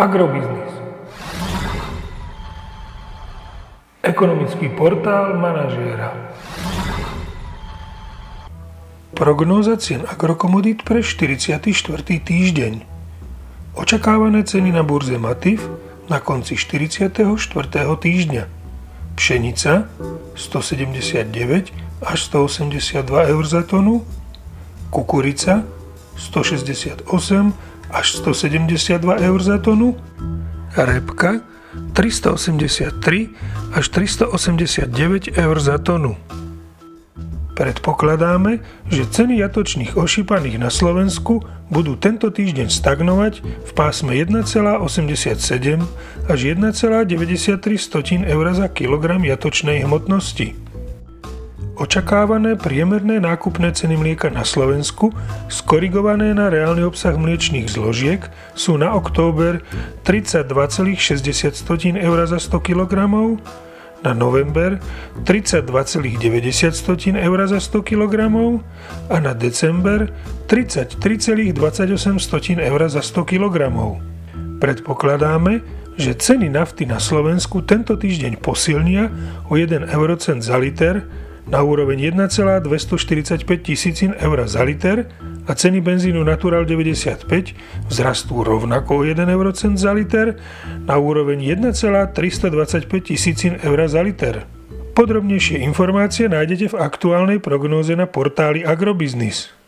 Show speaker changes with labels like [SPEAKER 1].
[SPEAKER 1] Agrobiznis. Ekonomický portál manažéra. Prognóza cien agrokomodít pre 44. týždeň. Očakávané ceny na burze Matif na konci 44. týždňa. Pšenica 179 až 182 eur za tonu, kukurica 168 až 172 eur za tonu, repka 383 až 389 eur za tonu. Predpokladáme, že ceny jatočných ošípaných na Slovensku budú tento týždeň stagnovať v pásme 1,87 až 1,93 eur za kilogram jatočnej hmotnosti. Očakávané priemerné nákupné ceny mlieka na Slovensku, skorigované na reálny obsah mliečných zložiek, sú na október 32,60 eur za 100 kg, na november 32,90 eur za 100 kg a na december 33,28 eur za 100 kg. Predpokladáme, že ceny nafty na Slovensku tento týždeň posilnia o 1 eurocent za liter na úroveň 1,245 tisícin eur za liter a ceny benzínu Natural 95 vzrastú rovnako o 1 eurocent za liter na úroveň 1,325 tisícin eur za liter. Podrobnejšie informácie nájdete v aktuálnej prognóze na portáli Agrobiznis.